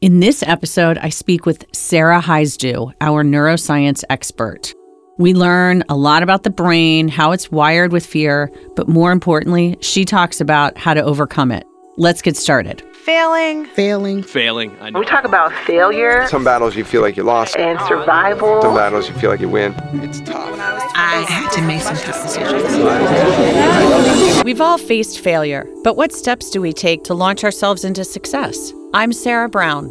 In this episode, I speak with Sarah Heisdu, our neuroscience expert. We learn a lot about the brain, how it's wired with fear, but more importantly, she talks about how to overcome it. Let's get started. Failing. Failing. Failing. I know. We talk about failure Some battles you feel like you lost. and survival. Some battles you feel like you win. It's tough. I had to make some tough decisions. We've all faced failure, but what steps do we take to launch ourselves into success? I'm Sarah Brown,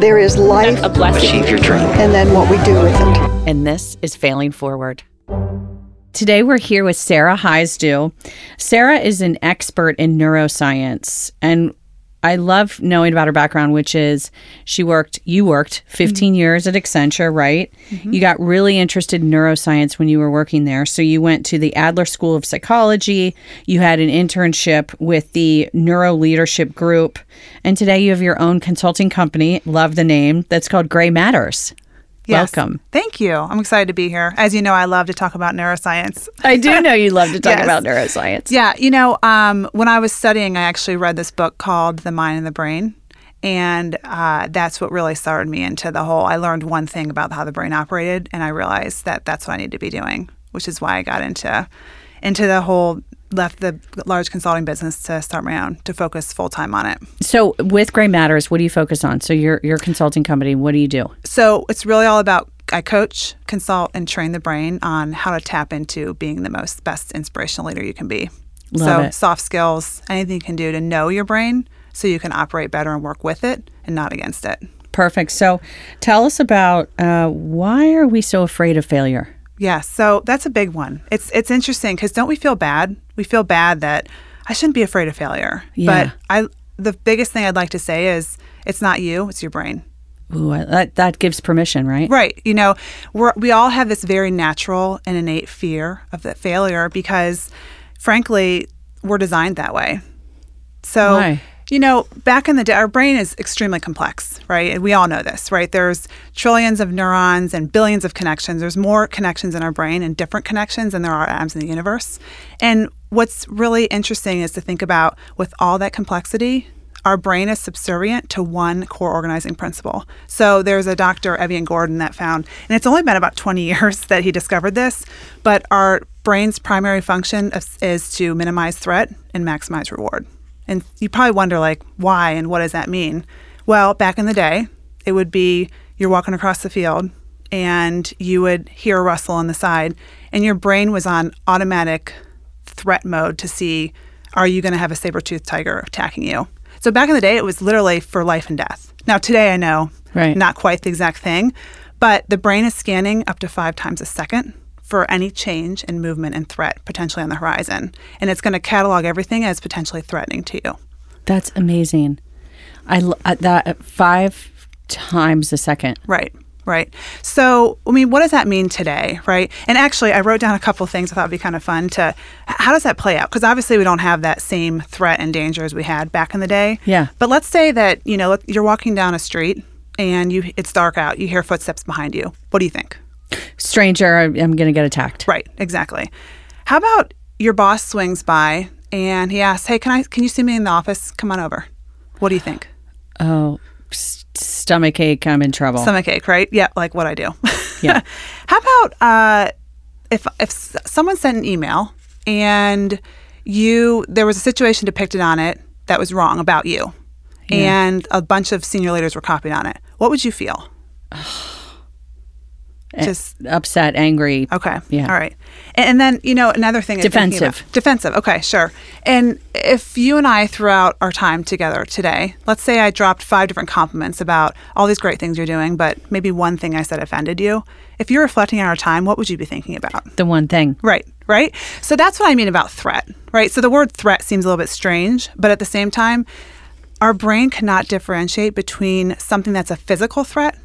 There is life a blessing, Achieve your dream. and then what we do with it. and this is Failing Forward. Today, we're here with Sarah Heisdu. Sarah is an expert in neuroscience, and I love knowing about her background, which is she worked, you worked 15 years at Accenture, right? You got really interested in neuroscience when you were working there. So you went to the Adler School of Psychology, you had an internship with the Neuro Leadership Group, and today you have your own consulting company, love the name, that's called Gray Matters. Yes. Welcome. Thank you. I'm excited to be here. As you know, I love to talk about neuroscience. I do know you love to talk Yes. about neuroscience. Yeah, you know, um, when I was studying, I actually read this book called The Mind and the Brain. And uh, that's what really started me into the whole. I learned one thing about how the brain operated, and I realized that that's what I need to be doing, which is why I got into into the whole left the large consulting business to start my own to focus full time on it. So with Gray Matters, what do you focus on? So your your consulting company, what do you do? So it's really all about I coach, consult, and train the brain on how to tap into being the most best inspirational leader you can be. Love so it. soft skills, anything you can do to know your brain so you can operate better and work with it and not against it. Perfect. So tell us about uh, why are we so afraid of failure? Yeah, so that's a big one. It's it's interesting because don't we feel bad? We feel bad that I shouldn't be afraid of failure. Yeah. But I the biggest thing I'd like to say is it's not you, it's your brain. Ooh, that that gives permission, right? Right. You know, we're, we all have this very natural and innate fear of that failure because, frankly, we're designed that way. So, Why? You know, back in the day, our brain is extremely complex, right? We all know this, right? There's trillions of neurons and billions of connections. There's more connections in our brain and different connections than there are atoms in the universe. And what's really interesting is to think about with all that complexity, our brain is subservient to one core organizing principle. So there's a doctor, Evian Gordon, that found, and it's only been about 20 years that he discovered this, but our brain's primary function is to minimize threat and maximize reward. And you probably wonder, like, why and what does that mean? Well, back in the day, it would be you're walking across the field and you would hear a rustle on the side, and your brain was on automatic threat mode to see are you going to have a saber-toothed tiger attacking you? So back in the day, it was literally for life and death. Now, today, I know Right. not quite the exact thing, but the brain is scanning up to five times a second for any change in movement and threat potentially on the horizon. And it's going to catalog everything as potentially threatening to you. That's amazing. I that five times a second. Right. Right. So, I mean, what does that mean today, right? And actually, I wrote down a couple of things I thought would be kind of fun to how does that play out? Because obviously, we don't have that same threat and danger as we had back in the day. Yeah. But let's say that, you know, you're walking down a street and you it's dark out, you hear footsteps behind you. What do you think? Stranger, I'm going to get attacked. Right, exactly. How about your boss swings by and he asks, "Hey, can I can you see me in the office? Come on over." What do you think? Oh, s- stomach ache. I'm in trouble. Stomach ache, right? Yeah, like what I do. Yeah. How about uh, if if someone sent an email and you there was a situation depicted on it that was wrong about you, and a bunch of senior leaders were copied on it, what would you feel? Eh, Just Upset, angry. Okay. Yeah. All right. And, then, you know, another thing. Defensive. Defensive. Okay, sure. And if you and I, throughout our time together today, let's say I dropped five different compliments about all these great things you're doing, but maybe one thing I said offended you. If you're reflecting on our time, what would you be thinking about? The one thing. Right, right. So that's what I mean about threat, right? So the word threat seems a little bit strange, but at the same time, our brain cannot differentiate between something that's a physical threat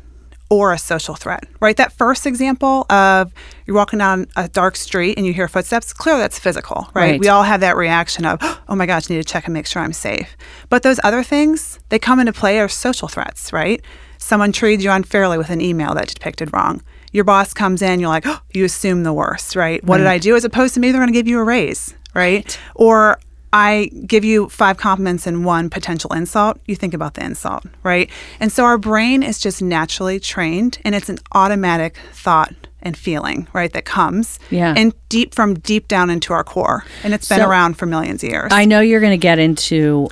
or a social threat, right? That first example of you're walking down a dark street and you hear footsteps, clearly that's physical, right? Right. We all have that reaction of, oh my gosh, I need to check and make sure I'm safe. But those other things, they come into play are social threats, right? Someone treated you unfairly with an email that depicted wrong. Your boss comes in, you're like, oh, you assume the worst, right? What did I do? As opposed to maybe they're going to give you a raise, right? Or I give you five compliments and one potential insult, you think about the insult, right? And so our brain is just naturally trained and it's an automatic thought and feeling, right, that comes Yeah. and deep from deep down into our core. And it's been So- around for millions of years. I know you're going to get into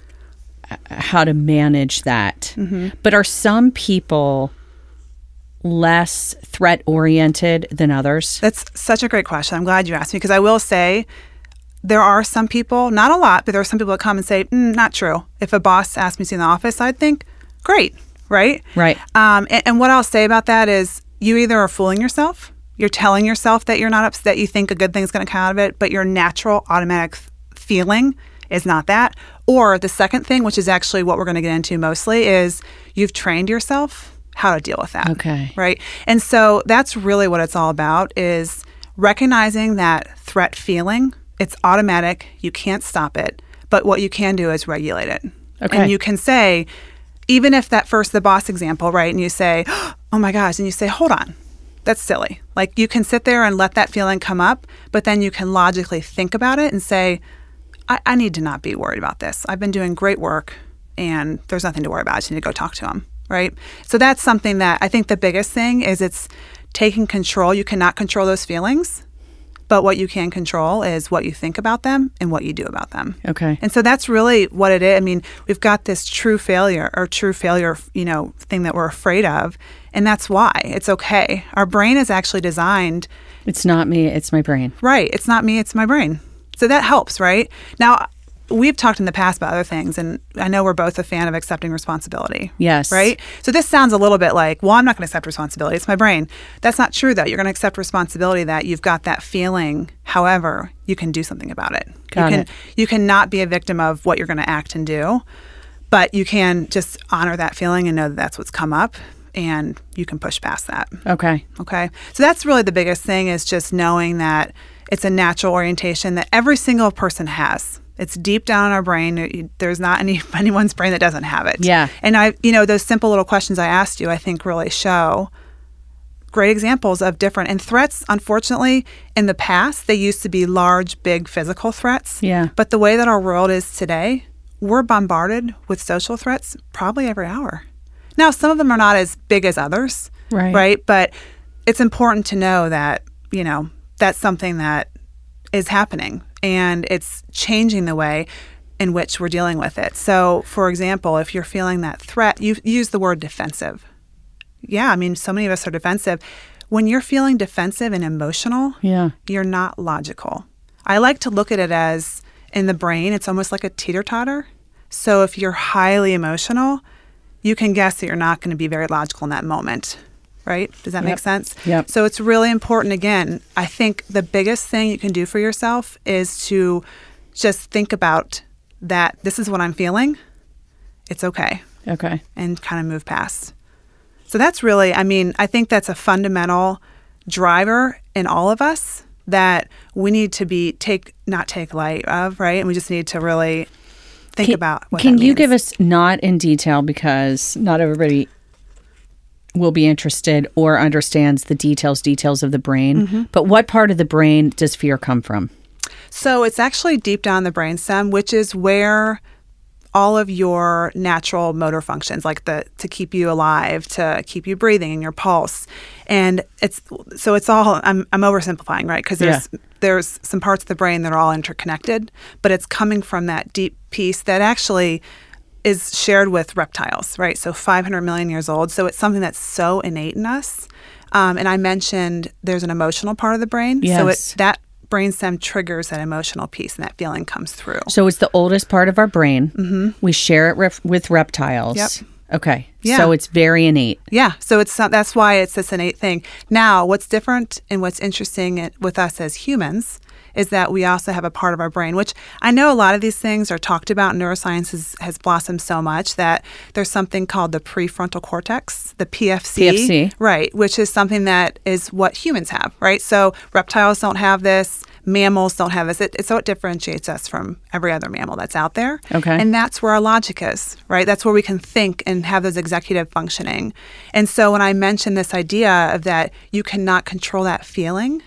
uh, how to manage that, Mm-hmm. but are some people less threat oriented than others? That's such a great question. I'm glad you asked me because I will say there are some people, not a lot, but there are some people that come and say, mm, not true. If a boss asked me to in the office, I'd think, great, right? Right. Um, and, and what I'll say about that is you either are fooling yourself, you're telling yourself that you're not upset, that you think a good thing's going to come out of it, but your natural automatic feeling is not that. Or the second thing, which is actually what we're going to get into mostly, is you've trained yourself how to deal with that Okay. right and so that's really what it's all about is recognizing that threat feeling it's automatic you can't stop it but what you can do is regulate it Okay. and you can say even if that first the boss example right and you say oh my gosh and you say hold on that's silly like you can sit there and let that feeling come up but then you can logically think about it and say I, I need to not be worried about this. I've been doing great work and there's nothing to worry about. I just need to go talk to him. Right. So that's something that I think the biggest thing is it's taking control. You cannot control those feelings, but what you can control is what you think about them and what you do about them. Okay. And so that's really what it is. I mean, we've got this true failure or true failure, you know, thing that we're afraid of. And that's why it's okay. Our brain is actually designed It's not me, it's my brain. Right. It's not me, it's my brain. So that helps, right? Now, we've talked in the past about other things, and I know we're both a fan of accepting responsibility. Yes. Right? So this sounds a little bit like, well, I'm not going to accept responsibility. It's my brain. That's not true, though. You're going to accept responsibility that you've got that feeling. However, you can do something about it. Got you can it. you cannot be a victim of what you're going to act and do, but you can just honor that feeling and know that that's what's come up and you can push past that. Okay. Okay. So that's really the biggest thing is just knowing that it's a natural orientation that every single person has. It's deep down in our brain. There's not any anyone's brain that doesn't have it. Yeah. And I, you know, those simple little questions I asked you, I think really show great examples of different and threats. Unfortunately, in the past, they used to be large, big physical threats. Yeah. But the way that our world is today, we're bombarded with social threats probably every hour. Now, some of them are not as big as others, Right. Right. But it's important to know that, you know, that's something that is happening and it's changing the way in which we're dealing with it. So, for example, if you're feeling that threat, you use the word defensive. Yeah, I mean, so many of us are defensive. When you're feeling defensive and emotional, Yeah. you're not logical. I like to look at it as in the brain, it's almost like a teeter totter. So if you're highly emotional, you can guess that you're not going to be very logical in that moment. Right? Does that Yep. make sense? Yep. So it's really important. Again, I think the biggest thing you can do for yourself is to just think about that this is what I'm feeling. It's okay Okay. and kind of move past. So that's really, I mean, I think that's a fundamental driver in all of us that we need to be take not take light of, right? And we just need to really think Can- about what Can you give us not in detail because not everybody will be interested or understands the details details of the brain. Mm-hmm. But what part of the brain does fear come from? So it's actually deep down the brainstem, which is where all of your natural motor functions, like the to keep you alive, to keep you breathing, and your pulse, and it's so it's all. I'm I'm oversimplifying, right? Because there's there's some parts of the brain that are all interconnected, but it's coming from that deep piece that actually is shared with reptiles, right? So 500 million years old. So it's something that's so innate in us. Um, and I mentioned there's an emotional part of the brain. So Yes. it that brainstem triggers that emotional piece, and that feeling comes through. So it's the oldest part of our brain. Mm-hmm. We share it ref- with reptiles. Yep. Okay. Yeah. So it's very innate. Yeah, so it's not, that's why it's this innate thing. Now, what's different and what's interesting with us as humans is that we also have a part of our brain, which I know a lot of these things are talked about. Neuroscience has, has blossomed so much that there's something called the prefrontal cortex, the PFC, PFC. right? Which is something that is what humans have, right? So reptiles don't have this. Mammals don't have this. It, it, so it differentiates us from every other mammal that's out there. Okay. And that's where our logic is, right? That's where we can think and have those executive functioning. And so when I mentioned this idea of that you cannot control that feeling,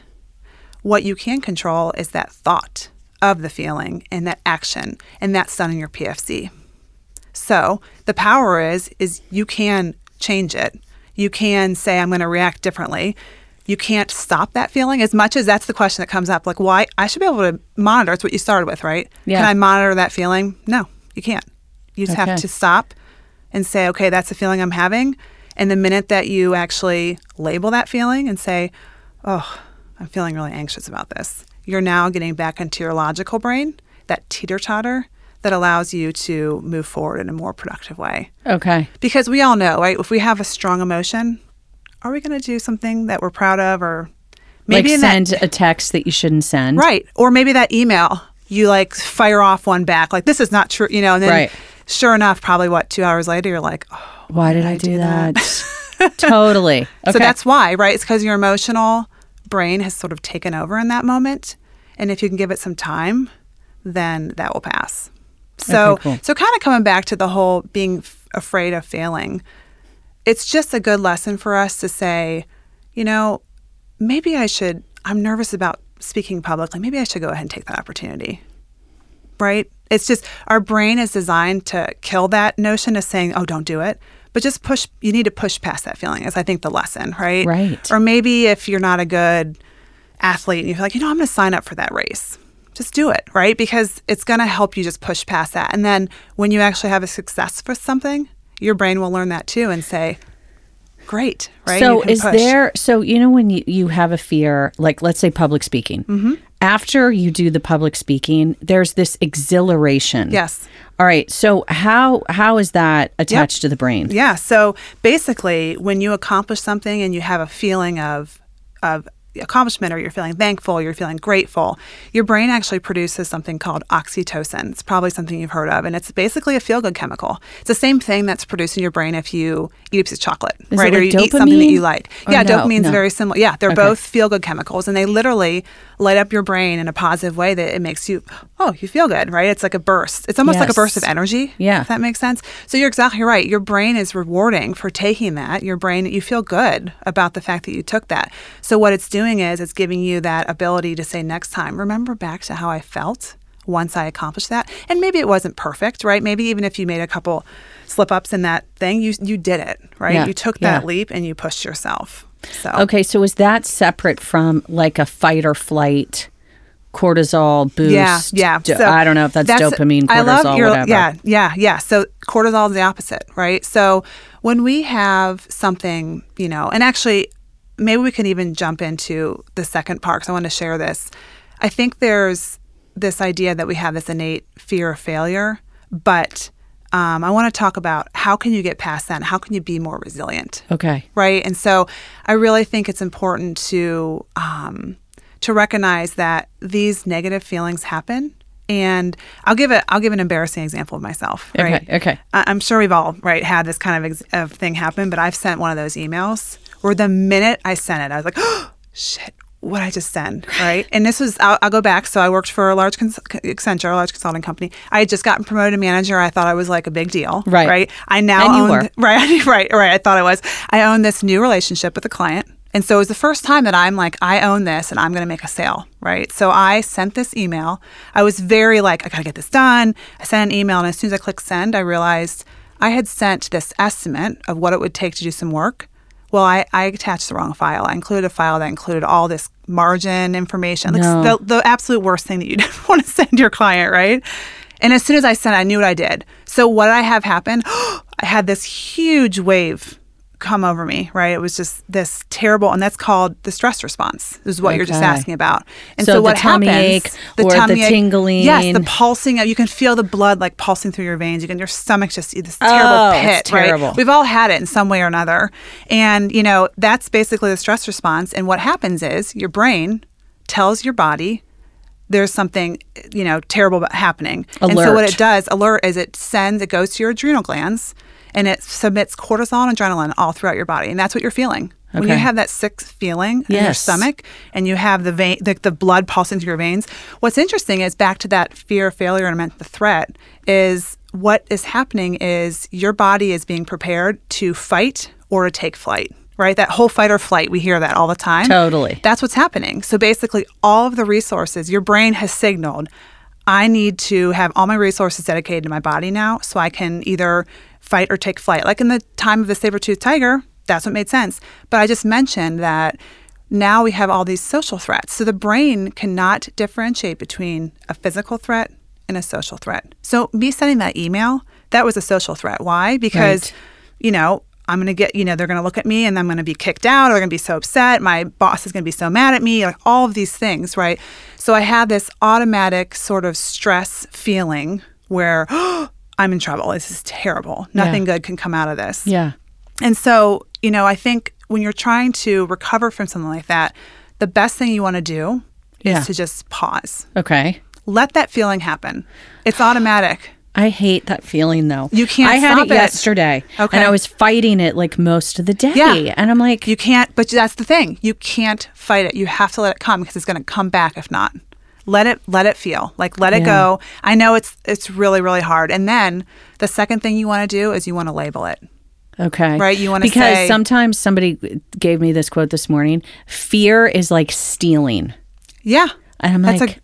what you can control is that thought of the feeling and that action, and that's done in your PFC. So the power is is you can change it. You can say I'm going to react differently. You can't stop that feeling as much as that's the question that comes up. Like why I should be able to monitor. It's what you started with, right? Yeah. Can I monitor that feeling? No, you can't. You just Okay. have to stop and say, okay, that's the feeling I'm having. And the minute that you actually label that feeling and say, oh, I'm feeling really anxious about this, you're now getting back into your logical brain, that teeter totter that allows you to move forward in a more productive way. Okay. Because we all know, right? If we have a strong emotion, are we going to do something that we're proud of or maybe like send that, a text that you shouldn't send. Right. Or maybe that email, you like fire off one back, like, this is not true, you know, and then Right. sure enough, probably what, two hours later, you're like, oh, Why did I do that? totally. Okay. So that's why, right? It's because you're emotional brain has sort of taken over in that moment. And if you can give it some time, then that will pass. So, Okay, cool. so kind of coming back to the whole being f- afraid of failing, it's just a good lesson for us to say, you know, maybe I should, I'm nervous about speaking publicly. Maybe I should go ahead and take that opportunity. Right? It's just our brain is designed to kill that notion of saying, oh, don't do it. But just push, you need to push past that feeling, is I think the lesson, right? Right. Or maybe if you're not a good athlete and you're like, you know, I'm going to sign up for that race. Just do it, right? Because it's going to help you just push past that. And then when you actually have a success for something, your brain will learn that too and say, great, right? So is push. there so you know when you, you have a fear, like let's say public speaking. Mm-hmm. After you do the public speaking, there's this exhilaration. Yes. All right. So how how is that attached to the brain? Yeah. So basically, when you accomplish something and you have a feeling of of accomplishment or you're feeling thankful, you're feeling grateful, your brain actually produces something called oxytocin. It's probably something you've heard of, and it's basically a feel good chemical. It's the same thing that's produced in your brain if you eat a piece of chocolate, Is right? or like you eat something that you like. Or yeah, no? dopamine's No. very similar. Yeah, they're Okay. both feel good chemicals, and they literally light up your brain in a positive way that it makes you, oh, you feel good, right? It's like a burst. It's almost like a burst of energy. Yeah. If that makes sense. So you're exactly right. Your brain is rewarding for taking that. Your brain, you feel good about the fact that you took that. So what it's doing is it's giving you that ability to say next time, remember back to how I felt once I accomplished that. And maybe it wasn't perfect, right? Maybe even if you made a couple slip ups in that thing, you you did it, right? Yeah, You took that yeah. leap and you pushed yourself. So Okay, so is that separate from like a fight or flight cortisol boost? Yeah, yeah. Do- So I don't know if that's, dopamine, cortisol, I love your, whatever. Yeah, yeah, yeah. So cortisol is the opposite, right? So when we have something, you know, and actually, maybe we can even jump into the second part because I want to share this. I think there's this idea that we have this innate fear of failure, but um, I want to talk about how can you get past that and how can you be more resilient Okay. right? And so I really think it's important to um, to recognize that these negative feelings happen. And I'll give it. I'll give an embarrassing example of myself. Okay, Right? okay. I- I'm sure we've all right had this kind of, ex- of thing happen. But I've sent one of those emails where the minute I sent it, I was like, oh, "Shit, what I just send?" Right? And this was. I'll, I'll go back. So I worked for a large cons- Accenture, a large consulting company. I had just gotten promoted to manager. I thought I was like a big deal. Right. Right. I now And own right, right, right. I thought I was. I own this new relationship with a client. And so it was the first time that I'm like, I own this and I'm going to make a sale, right? So I sent this email. I was very like, I got to get this done. I sent an email, and as soon as I clicked send, I realized I had sent this estimate of what it would take to do some work. Well, I, I attached the wrong file. I included a file that included all this margin information, like No. the, the absolute worst thing that you don't want to send your client, right? And as soon as I sent it, I knew what I did. So what did I have happen? I had this huge wave come over me, right? It was just this terrible, and that's called the stress response. This is what you're just asking about. And So so, the what tummy happens? ache or the ache- tingling. Yes, the pulsing. You can feel the blood like pulsing through your veins. You can your stomach just this oh, terrible Oh, pit. terrible. Right? We've all had it in some way or another, and you know that's basically the stress response. And what happens is your brain tells your body there's something you know terrible happening Alert. and so what it does alert is it sends it goes to your adrenal glands and it submits cortisol and adrenaline all throughout your body and that's what you're feeling when you have that sick feeling in your stomach and you have the vein the, the blood pulsing through your veins what's interesting is back to that fear of failure and meant the threat is what is happening is your body is being prepared to fight or to take flight right? That whole fight or flight, we hear that all the time. Totally. That's what's happening. So basically, all of the resources, your brain has signaled, I need to have all my resources dedicated to my body now so I can either fight or take flight. Like in the time of the saber toothed tiger, that's what made sense. But I just mentioned that now we have all these social threats. So the brain cannot differentiate between a physical threat and a social threat. So me sending that email, that was a social threat. Why? Because, Right. you know, I'm going to get, you know, they're going to look at me and I'm going to be kicked out or they're going to be so upset. My boss is going to be so mad at me, like all of these things, right? So I had this automatic sort of stress feeling where oh, I'm in trouble. This is terrible. Nothing good can come out of this. Yeah. And so, you know, I think when you're trying to recover from something like that, the best thing you want to do Yeah. is to just pause. Okay. Let that feeling happen. It's automatic. I hate that feeling though. You can't I had it it. yesterday. Okay. And I was fighting it like most of the day. Yeah. And I'm like, You can't, but that's the thing. You can't fight it. You have to let it come because it's going to come back if not. Let it let it feel. Like let it Yeah. go. I know it's it's really really hard. And then the second thing you want to do is you want to label it. okay. Right, you wanna Because say- sometimes somebody gave me this quote this morning fear is like stealing. Yeah. And I'm That's a- like,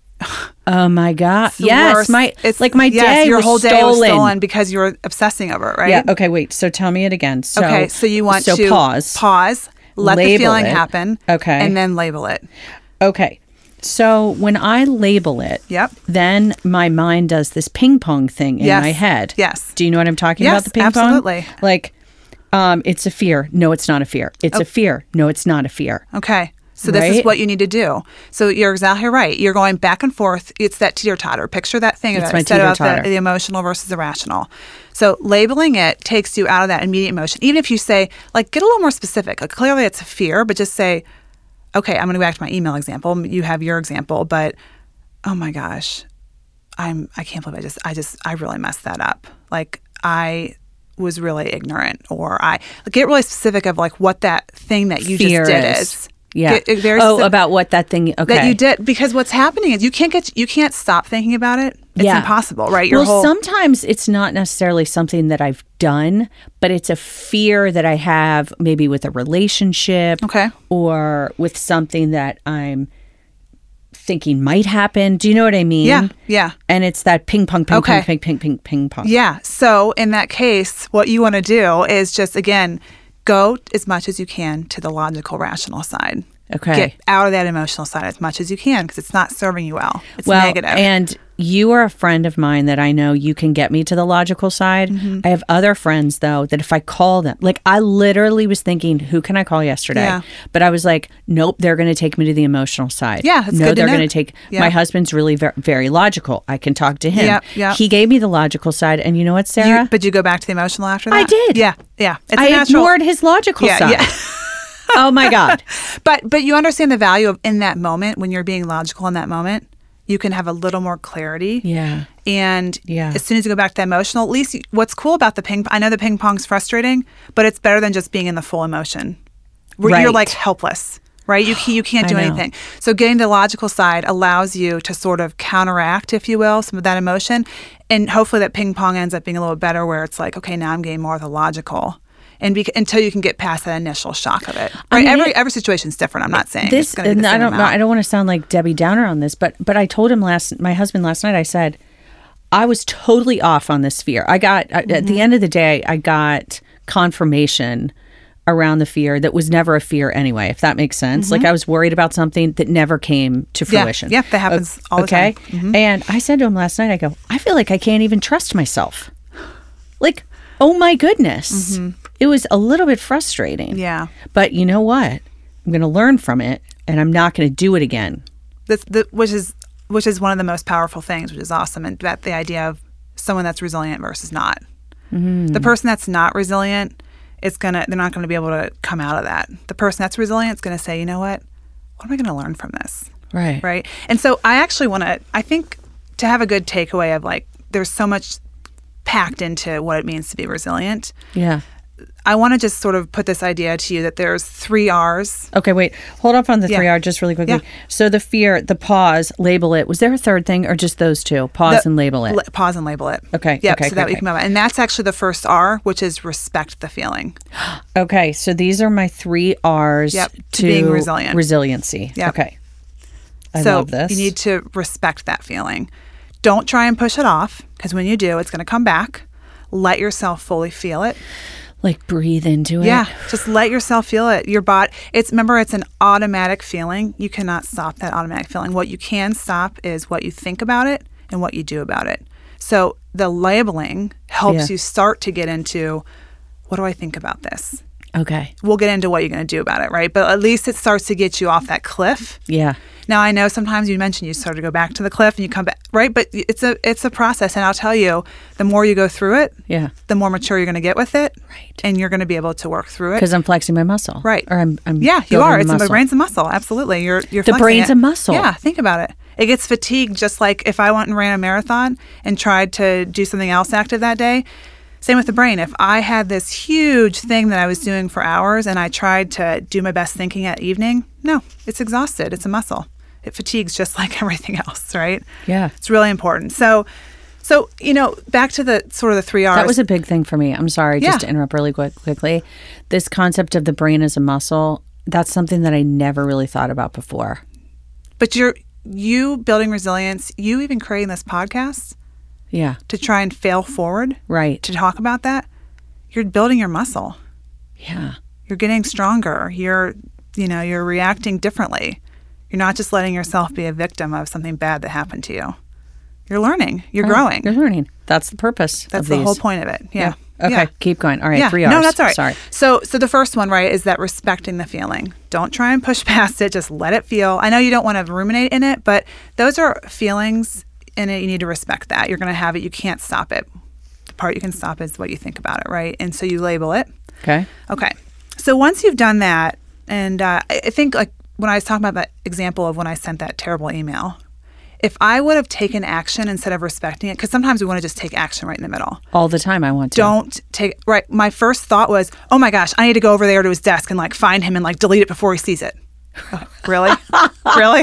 oh my God. yes. worst. My, It's like my yes, day your was whole day stolen. was stolen because you were obsessing over it, right? Yeah. Okay. Wait. So tell me it again. So, okay, so you want so to pause. pause, let the feeling it. happen, Okay. and then label it. Okay. So when I label it, Yep. then my mind does this ping pong thing in Yes. my head. Yes. Do you know what I'm talking Yes, about? The ping absolutely. pong? Absolutely. Like, um, it's a fear. No, it's not a fear. It's a fear. No, it's not a fear. Okay. So this is what you need to do. So you're exactly right. You're going back and forth. It's that teeter totter. Picture that thing It's about teeter-totter. the, the emotional versus the rational. So labeling it takes you out of that immediate emotion. Even if you say, like, get a little more specific. Like clearly it's a fear, but just say, okay, I'm going to go back to my email example. You have your example, but oh my gosh, I'm I can't believe I just I just I really messed that up. Like I was really ignorant, or I get really specific of like what that thing that you fear just did is. is. Yeah. Get- uh, very oh, specific- about what that thing. Okay. that you did because what's happening is you can't get you can't stop thinking about it. It's Yeah. impossible, right? Your well, whole sometimes it's not necessarily something that I've done, but it's a fear that I have maybe with a relationship Okay. or with something that I'm thinking might happen. Do you know what I mean? yeah, yeah. And it's that ping pong, ping Okay. pong, ping ping ping ping pong. Yeah. So in that case, what you want to do is just again go as much as you can to the logical, rational side. Okay. Get out of that emotional side as much as you can because it's not serving you well. It's well, negative. and you are a friend of mine that I know you can get me to the logical side. Mm-hmm. I have other friends though that if I call them, like I literally was thinking, who can I call yesterday? Yeah. But I was like, nope, they're going to take me to the emotional side. Yeah, that's no, they're going to take. Yeah. My husband's really very, very logical. I can talk to him. Yep, yep. He gave me the logical side, and you know what, Sarah? You, but you go back to the emotional after that. I did. Yeah, yeah. It's I natural, ignored his logical Yeah, side. yeah. oh my god. But but you understand the value of in that moment when you're being logical in that moment, you can have a little more clarity. Yeah. And Yeah. as soon as you go back to the emotional, at least what's cool about the ping, I know the ping pong's frustrating, but it's better than just being in the full emotion. Where you're like helpless, right? You, you can't do anything. So getting the logical side allows you to sort of counteract, if you will, some of that emotion. And hopefully that ping pong ends up being a little better where it's like, okay, now I'm getting more of the logical. And bec until you can get past that initial shock of it, I mean, every it- every situation's different. I'm not saying this it's going to be the I don't amount. I don't want to sound like Debbie Downer on this, but but I told him last my husband last night. I said I was totally off on this fear. I got at Mm-hmm. the end of the day, I got confirmation around the fear that was never a fear anyway. If that makes sense, like I was worried about something that never came to Mm-hmm. Yeah. fruition. Yep, that happens all the okay? time. Mm-hmm. And I said to him last night, I go, I feel like I can't even trust myself. Like, oh my goodness. It was a little bit frustrating. Yeah. But you know what? I'm going to learn from it and I'm not going to do it again. this, the, which is which is one of the most powerful things, which is awesome, and that the idea of someone that's resilient versus not. Mm-hmm. The person that's not resilient is gonna they're not gonna be able to come out of that. The person that's resilient is gonna say, you know what, what am I gonna learn from this? Right. Right. And so I actually want to. I think to have a good takeaway of like there's so much packed into what it means to be resilient. Yeah. I want to just sort of put this idea to you that there's three R's. Okay, wait. Hold up on the Yeah. three R just really quickly. Yeah. So the fear, the pause, label it. Was there a third thing or just those two? Pause The- and label it. la- pause and label it. Okay, Yep. okay, so that okay, we can move on. And that's actually the first R, which is respect the feeling. Okay, so these are my three R's Yep, to, to being resilient. Resiliency. Yep. Okay. I so love this. you need to respect that feeling. Don't try and push it off because when you do, it's going to come back. Let yourself fully feel it. Like breathe into it. Yeah, just let yourself feel it. Your body. It's remember, it's an automatic feeling. You cannot stop that automatic feeling. What you can stop is what you think about it and what you do about it. So the labeling helps Yeah. you start to get into what do I think about this. Okay. We'll get into what you're going to do about it, right? But at least it starts to get you off that cliff. Yeah. Now I know sometimes you mentioned you sort of go back to the cliff and you come back, right? But it's a it's a process, and I'll tell you, the more you go through it, Yeah. the more mature you're going to get with it, Right. And you're going to be able to work through it, Because I'm flexing my muscle. Right. Or I'm, I'm yeah, you are. It's the brain's a muscle. Absolutely. You're you're The brain's it. a muscle. Yeah, think about it. It gets fatigued just like if I went and ran a marathon and tried to do something else active that day. Same with the brain. If I had this huge thing that I was doing for hours and I tried to do my best thinking at evening, no, it's exhausted. It's a muscle. It fatigues just like everything else, right? Yeah. It's really important. So so, you know, back to the sort of the three R's. That was a big thing for me. I'm sorry, Yeah. just to interrupt really quick, quickly. This concept of the brain as a muscle, that's something that I never really thought about before. but you're you building resilience, you even creating this podcast Yeah. to try and fail forward Right. to talk about that, you're building your muscle. Yeah. You're getting stronger. You're, you know, you're reacting differently. You're not just letting yourself be a victim of something bad that happened to you. You're learning. You're oh, growing. You're learning. That's the purpose. That's the these. whole point of it. Yeah. Okay. Yeah. Keep going. All right. Yeah. Three R's. No, that's all right. Sorry. So, so the first one, right, is that respecting the feeling. Don't try and push past it. Just let it feel. I know you don't want to ruminate in it, but those are feelings it. You need to respect that. You're going to have it. You can't stop it. The part you can stop is what you think about it, right? And so you label it. Okay. Okay. So once you've done that, and uh, I think like when I was talking about that example of when I sent that terrible email, if I would have taken action instead of respecting it, because sometimes we want to just take action right in the middle. All the time I want to. Don't take right. My first thought was, oh my gosh, I need to go over there to his desk and like find him and like delete it before he sees it. Really? really?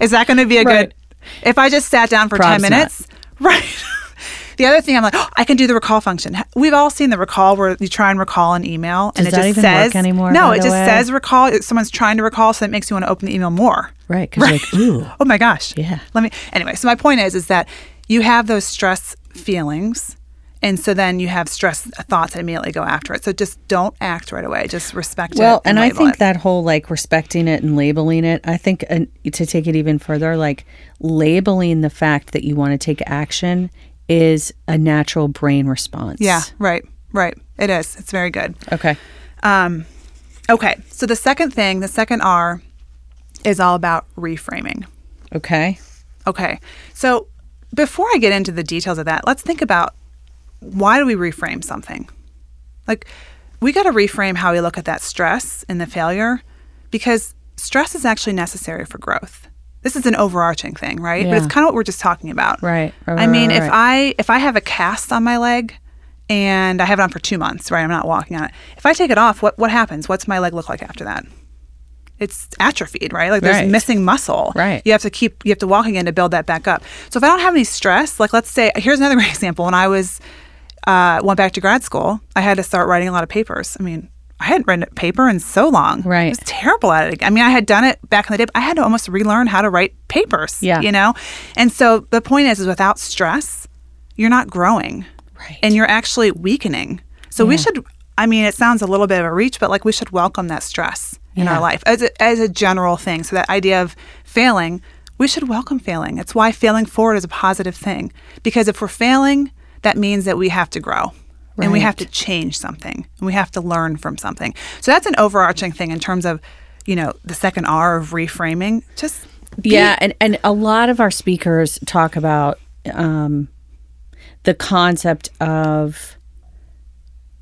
Is that going to be a Right. good? If I just sat down for Probs ten not. minutes, right? The other thing I'm like, oh, I can do the recall function. We've all seen the recall where you try and recall an email and it that just even says work anymore, No, it just way? says recall. Someone's trying to recall, so that makes you want to open the email more. Right. Because like, ooh. Oh my gosh. Yeah. Let me anyway, so my point is is that you have those stress feelings and so then you have stress thoughts that immediately go after it. So just don't act right away. Just respect Well, it. Well, and I label think it. that whole like respecting it and labeling it, I think uh, to take it even further, like labeling the fact that you want to take action is a natural brain response. Yeah, right. Right. It is. It's very good. Okay. Um okay. So the second thing, the second R is all about reframing. Okay. Okay. So before I get into the details of that, let's think about why do we reframe something? Like, we got to reframe how we look at that stress and the failure because stress is actually necessary for growth. This is an overarching thing, right? But it's kind of what we're just talking about. Right. right, I mean, right, if. I if I have a cast on my leg and I have it on for two months, right? I'm not walking on it. If I take it off, what what happens? What's my leg look like after that? It's atrophied, right? Like there's Right. missing muscle. Right. You have to keep you have to walk again to build that back up. So if I don't have any stress, like let's say here's another great example. When I was uh, went back to grad school, I had to start writing a lot of papers. I mean, I hadn't written a paper in so long. Right. I was terrible at it. I mean, I had done it back in the day, but I had to almost relearn how to write papers. Yeah. You know? And so the point is, is without stress, you're not growing. Right. And you're actually weakening. So we should, I mean, it sounds a little bit of a reach, but like we should welcome that stress in Yeah. our life as a, as a general thing. So that idea of failing, we should welcome failing. It's why failing forward is a positive thing. Because if we're failing, that means that we have to grow. And we have to change something. And we have to learn from something. So that's an overarching thing in terms of, you know, the second R of reframing. Just be- Yeah, and, and a lot of our speakers talk about um, the concept of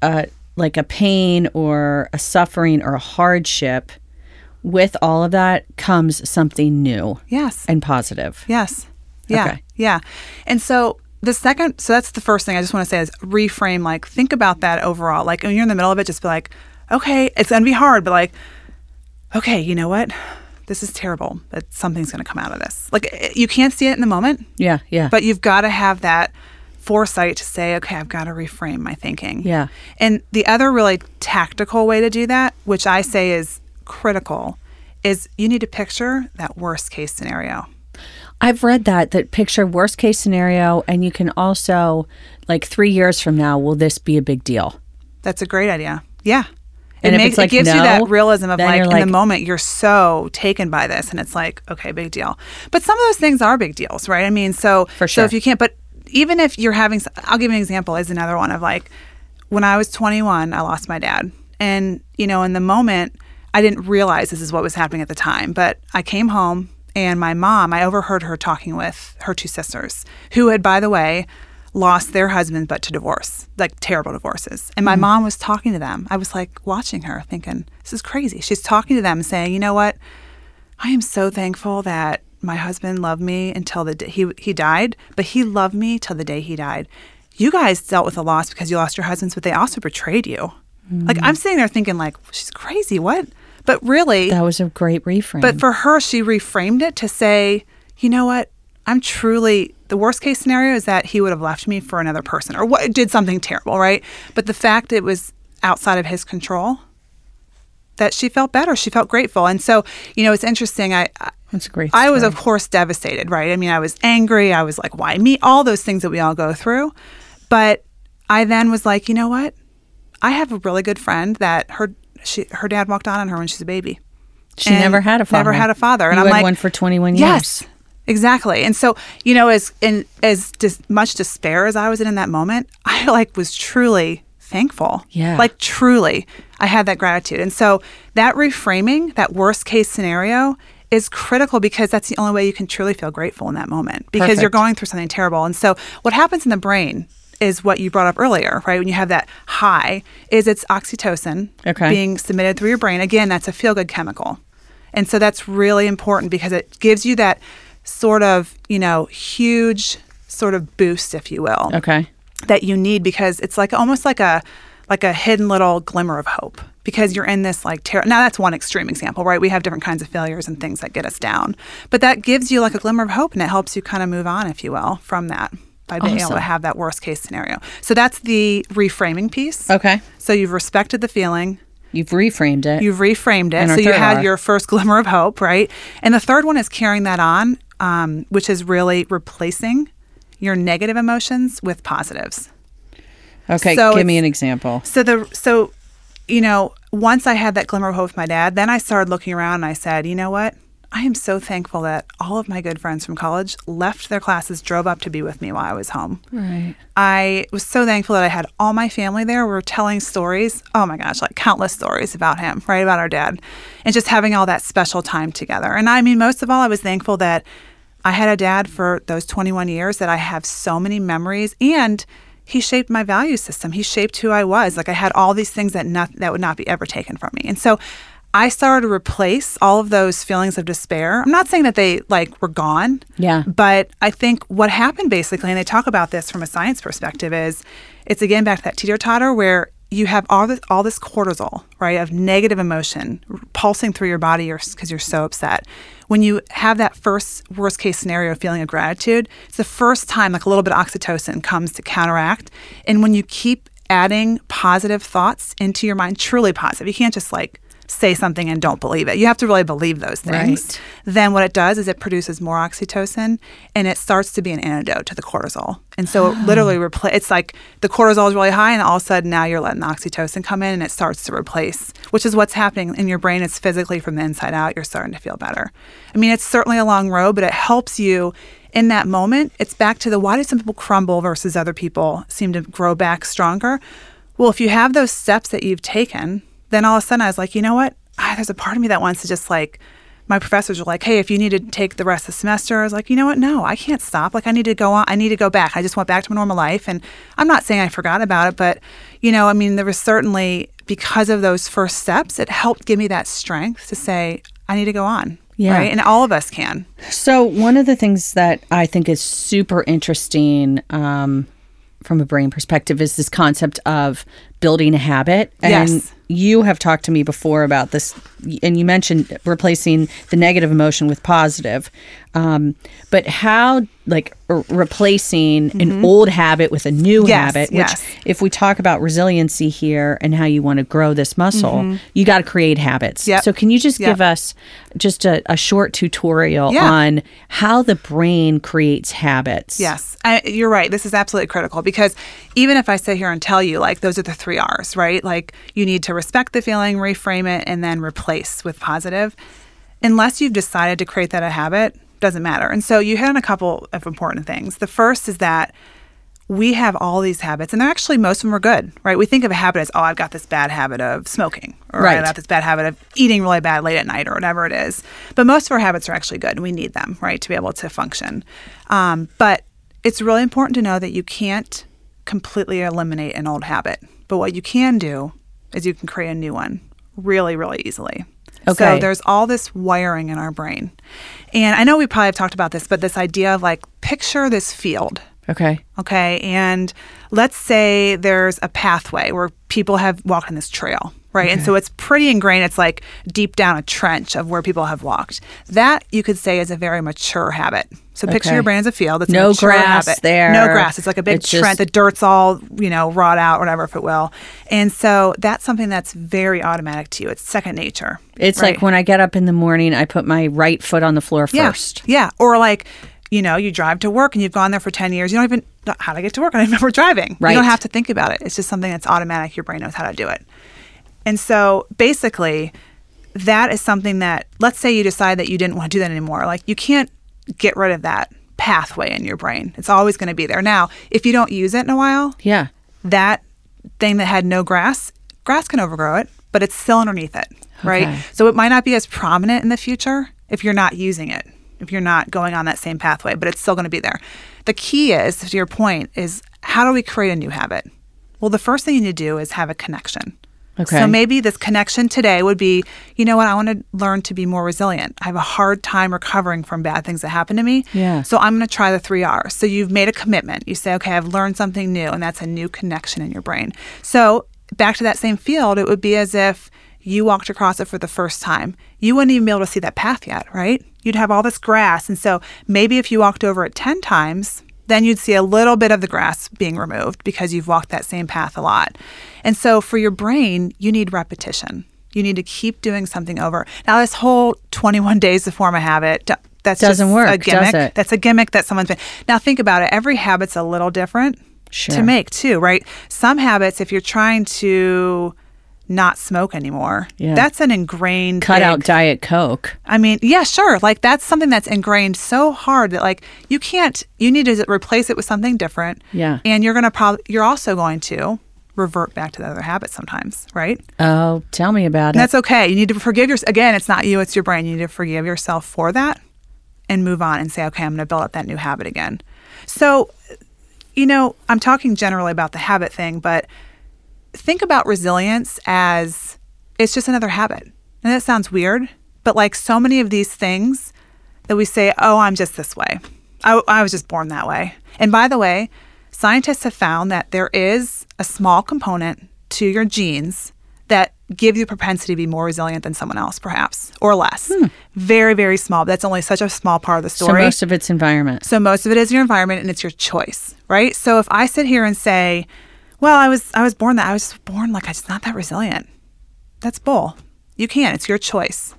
uh, like a pain or a suffering or a hardship. With all of that comes something new Yes. and positive. Yes. Yeah. Okay. Yeah. And so the second, so that's the first thing I just want to say is reframe. Like, think about that overall. Like, when you're in the middle of it, just be like, okay, it's gonna be hard, but like, okay, you know what? This is terrible. But something's gonna come out of this. Like, eh, you can't see it in the moment, Yeah, yeah. but you've got to have that foresight to say, okay, I've got to reframe my thinking. Yeah. And the other really tactical way to do that, which I say is critical, is you need to picture that worst case scenario. I've read that that picture worst case scenario, and you can also like three years from now, will this be a big deal? That's a great idea. Yeah. And it makes like it gives you that realism of then like in the moment you're so taken by this and it's like, okay, big deal. But some of those things are big deals, right? I mean, so For sure. so if you can't but even if you're having i'll give you an example is another one of like when I was 21, I lost my dad. And you know, in the moment I didn't realize this is what was happening at the time, but I came home and my mom, I overheard her talking with her two sisters, who had, by the way, lost their husband but to divorce, like terrible divorces. And my hmm. mom was talking to them. I was like watching her, thinking, this is crazy. She's talking to them, saying, you know what? I am so thankful that my husband loved me until the day he he died, but he loved me till the day he died. You guys dealt with a loss because you lost your husbands, but they also betrayed you. Like hmm. I'm sitting there thinking, like she's crazy. What? But really, That was a great reframe. but for her, she reframed it to say, you know what? I'm truly the worst case scenario is that he would have left me for another person or what did something terrible, right? But the fact it was outside of his control, that she felt better. She felt grateful. And so, you know, it's interesting. I, I That's a great. I was, of course, devastated, right? I mean, I was angry. I was like, why me? All those things that we all go through. But I then was like, you know what? I have a really good friend that her she her dad walked out on her when she was a baby. She and never had a father. Never had a father. And You I'm like, one for 21 years. Yes, exactly. And so, you know, as in as dis- much despair as I was in in that moment, I like was truly thankful. Yeah. like truly, I had that gratitude. And so that reframing, that worst case scenario. Is critical because that's the only way you can truly feel grateful in that moment because you're going through something terrible. And so, what happens in the brain is what you brought up earlier, right? When you have that high, is it's oxytocin Okay. being submitted through your brain. Again, that's a feel good chemical. And so that's really important because it gives you that sort of, you know, huge sort of boost, if you will, Okay. that you need because it's like almost like a like a hidden little glimmer of hope because you're in this like terror. Now that's one extreme example, right? We have different kinds of failures and things that get us down, but that gives you like a glimmer of hope and it helps you kind of move on, if you will, from that by being able to have that worst case scenario. So that's the reframing piece. Okay. So you've respected the feeling, You've reframed it. You've reframed it. So you had R. your first glimmer of hope, right? And the third one is carrying that on, um, which is really replacing your negative emotions with positives. okay. so give me an example. So the so, you know, once I had that glimmer of hope with my dad, then I started looking around and I said, you know what? I am so thankful that all of my good friends from college left their classes, drove up to be with me while I was home. Right. I was so thankful that I had all my family there. We were telling stories. Oh my gosh, like countless stories about him, right? About our dad. And just having all that special time together. And I mean, most of all, I was thankful that I had a dad for those 21 years that I have so many memories and he shaped my value system. He shaped who I was. Like I had all these things that not, that would not be ever taken from me. And so I started to replace all of those feelings of despair. I'm not saying that they like were gone. Yeah. But I think what happened basically, and they talk about this from a science perspective, is it's again back to that teeter totter where you have all this all this cortisol, right, of negative emotion pulsing through your body because you're so upset. When you have that first worst case scenario feeling of gratitude, it's the first time like a little bit of oxytocin comes to counteract. And when you keep adding positive thoughts into your mind, truly positive, you can't just like say something and don't believe it. You have to really believe those things Right. then what it does is it produces more oxytocin and it starts to be an antidote to the cortisol. And so it literally it's like the cortisol is really high and all of a sudden now you're letting the oxytocin come in and it starts to replace, which is what's happening in your brain. It's physically from the inside out, you're starting to feel better. I mean, it's certainly a long road, but it helps you in that moment. It's back to the why do some people crumble versus other people seem to grow back stronger? Well, if you have those steps that you've taken, then all of a sudden I was like, you know what? Ah, there's a part of me that wants to just like, my professors were like, hey, if you need to take the rest of the semester, I was like, you know what? No, I can't stop. Like, I need to go on. I need to go back. I just went back to my normal life. And I'm not saying I forgot about it, but, you know, I mean, there was certainly, because of those first steps, it helped give me that strength to say, I need to go on. Yeah. Right. And all of us can. So, one of the things that I think is super interesting um, from a brain perspective is this concept of building a habit. And Yes. You have talked to me before about this, and you mentioned replacing the negative emotion with positive. Um, but how, like, r- replacing an old habit with a new Mm-hmm. Yes, habit, which, yes. if we talk about resiliency here and how you want to grow this muscle, you got to create habits. Mm-hmm. Yep. So, can you just Yep. give us just a, a short tutorial Yeah. on how the brain creates habits? Yes, I, you're right. This is absolutely critical because even if I sit here and tell you, like, those are the three R's, right? Like, you need to respect the feeling, reframe it, and then replace with positive. Unless you've decided to create that a habit, doesn't matter. And so you hit on a couple of important things. The first is that we have all these habits, and they're actually most of them are good, right? We think of a habit as, oh, I've got this bad habit of smoking, or Right. I've got this bad habit of eating really bad late at night, or whatever it is. But most of our habits are actually good, and we need them, right, to be able to function. Um, but it's really important to know that you can't completely eliminate an old habit. But what you can do is you can create a new one really, really easily. Okay. So there's all this wiring in our brain. And I know we probably have talked about this, but this idea of like picture this field Okay. Okay. And let's say there's a pathway where people have walked on this trail, right? And so it's pretty ingrained. It's like deep down a trench of where people have walked. That you could say is a very mature habit. So picture Okay. your brain as a field. It's No grass habit. there. No grass. It's like a big It's trench. just- The dirt's all, you know, rot out, whatever, if it will. And so that's something that's very automatic to you. It's second nature. It's right? like when I get up in the morning, I put my right foot on the floor first. Yeah. yeah. Or like, you know, you drive to work and you've gone there for 10 years. You don't even, know how to get to work? I remember driving. Right. You don't have to think about it. It's just something that's automatic. Your brain knows how to do it. And so basically, that is something that, let's say you decide that you didn't want to do that anymore. Like, you can't get rid of that pathway in your brain. It's always going to be there. Now, if you don't use it in a while, Yeah. that thing that had no grass, grass can overgrow it, but it's still underneath it, right? So it might not be as prominent in the future if you're not using it, if you're not going on that same pathway, but it's still going to be there. The key is, to your point, is how do we create a new habit? Well, the first thing you need to do is have a connection. Okay. So maybe this connection today would be, you know what, I want to learn to be more resilient. I have a hard time recovering from bad things that happen to me. Yeah. So I'm going to try the three R's. So you've made a commitment. You say, okay, I've learned something new, and that's a new connection in your brain. So back to that same field, it would be as if you walked across it for the first time. You wouldn't even be able to see that path yet, right? You'd have all this grass. And so maybe if you walked over it 10 times, then you'd see a little bit of the grass being removed because you've walked that same path a lot. And so for your brain, you need repetition. You need to keep doing something over. Now, this whole 21 days to form a habit, that's Doesn't just work, a does gimmick. it? That's a gimmick that someone's been. Now, think about it. Every habit's a little different Sure. to make, too, right? Some habits, if you're trying to not smoke anymore, Yeah. that's an ingrained Cut big- out Diet Coke. I mean, yeah, sure. Like that's something that's ingrained so hard that like you can't. You need to replace it with something different. Yeah. And you're gonna probably. You're also going to revert back to the other habits sometimes, right? Oh, tell me about And it. that's okay. You need to forgive yourself. Again, it's not you; it's your brain. You need to forgive yourself for that, and move on and say, okay, I'm gonna build up that new habit again. So, you know, I'm talking generally about the habit thing, but think about resilience as it's just another habit. And that sounds weird, but like so many of these things that we say, oh, I'm just this way. I, I was just born that way. And by the way, scientists have found that there is a small component to your genes that give you propensity to be more resilient than someone else, perhaps, or less. Hmm. Very, very small. That's only such a small part of the story. so most of it's environment. So most of it is your environment and it's your choice, right? So if I sit here and say, "Well, I was I was born that I was born like I'm just not that resilient," that's bull. You can't. It's your choice.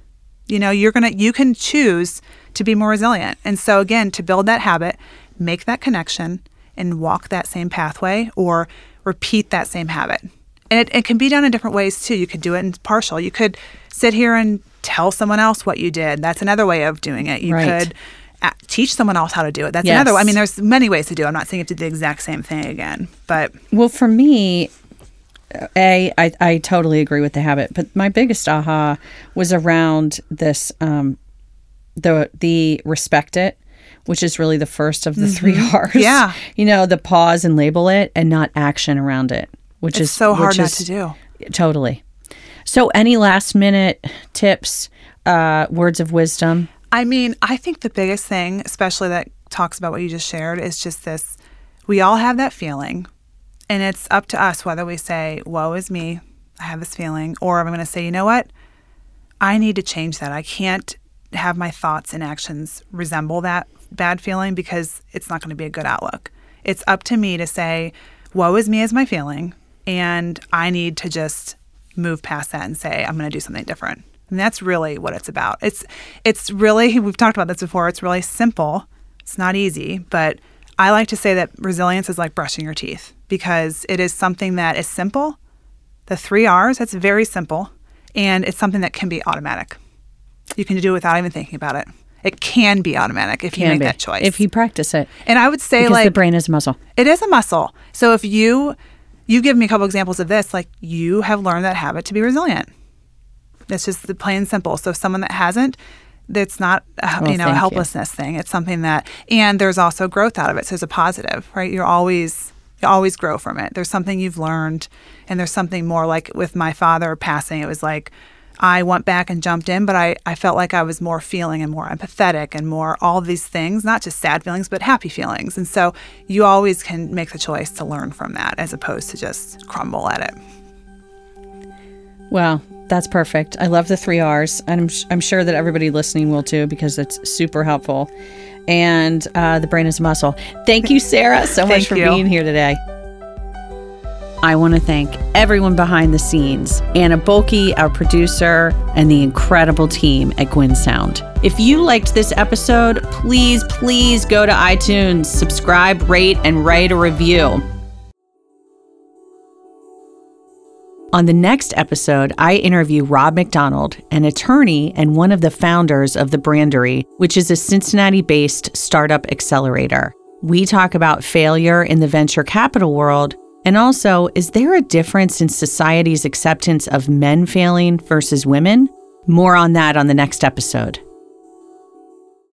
You know, you're gonna you can choose to be more resilient. And so again, to build that habit, make that connection and walk that same pathway or repeat that same habit. And it, it can be done in different ways too. You could do it in partial. You could sit here and tell someone else what you did. That's another way of doing it. You Right. could teach someone else how to do it. That's Yes. another. I mean, there's many ways to do. it. I'm not saying you have to do the exact same thing again, but Well, for me, a I, I totally agree with the habit, but my biggest aha was around this um, the the respect it, which is really the first of the three R's. Mm-hmm. Yeah. you know the pause and label it, and not action around it, which it's is so hard not is- to do. Totally. So, any last minute tips, uh, words of wisdom? I mean, I think the biggest thing, especially that talks about what you just shared, is just this we all have that feeling. And it's up to us whether we say, Woe is me, I have this feeling, or I'm going to say, You know what? I need to change that. I can't have my thoughts and actions resemble that bad feeling because it's not going to be a good outlook. It's up to me to say, Woe is me is my feeling. And I need to just move past that and say, I'm going to do something different. And that's really what it's about. It's it's really we've talked about this before. It's really simple. It's not easy, but I like to say that resilience is like brushing your teeth because it is something that is simple. The 3 Rs, that's very simple, and it's something that can be automatic. You can do it without even thinking about it. It can be automatic if you make be, that choice. If you practice it. and I would say Because like the brain is a muscle. it is a muscle. So if you you give me a couple examples of this, like you have learned that habit to be resilient. It's just the plain and simple. So someone that hasn't, that's not a, Well, you know a you. helplessness thing. It's something that and there's also growth out of it. So it's a positive, right? You're always you always grow from it. There's something you've learned, and there's something more like with my father passing. It was like I went back and jumped in, but I, I felt like I was more feeling and more empathetic and more all these things, not just sad feelings, but happy feelings. And so you always can make the choice to learn from that as opposed to just crumble at it. Well, that's perfect. I love the three R's, and I'm, I'm sure that everybody listening will too because it's super helpful. And uh, the brain is a muscle. Thank you, Sarah, so much for you. being here today. I want to thank everyone behind the scenes Anna Bulkey, our producer, and the incredible team at Gwyn Sound. If you liked this episode, please, please go to iTunes, subscribe, rate, and write a review. On the next episode, I interview Rob McDonald, an attorney and one of the founders of The Brandery, which is a Cincinnati based startup accelerator. We talk about failure in the venture capital world, and also, is there a difference in society's acceptance of men failing versus women? More on that on the next episode.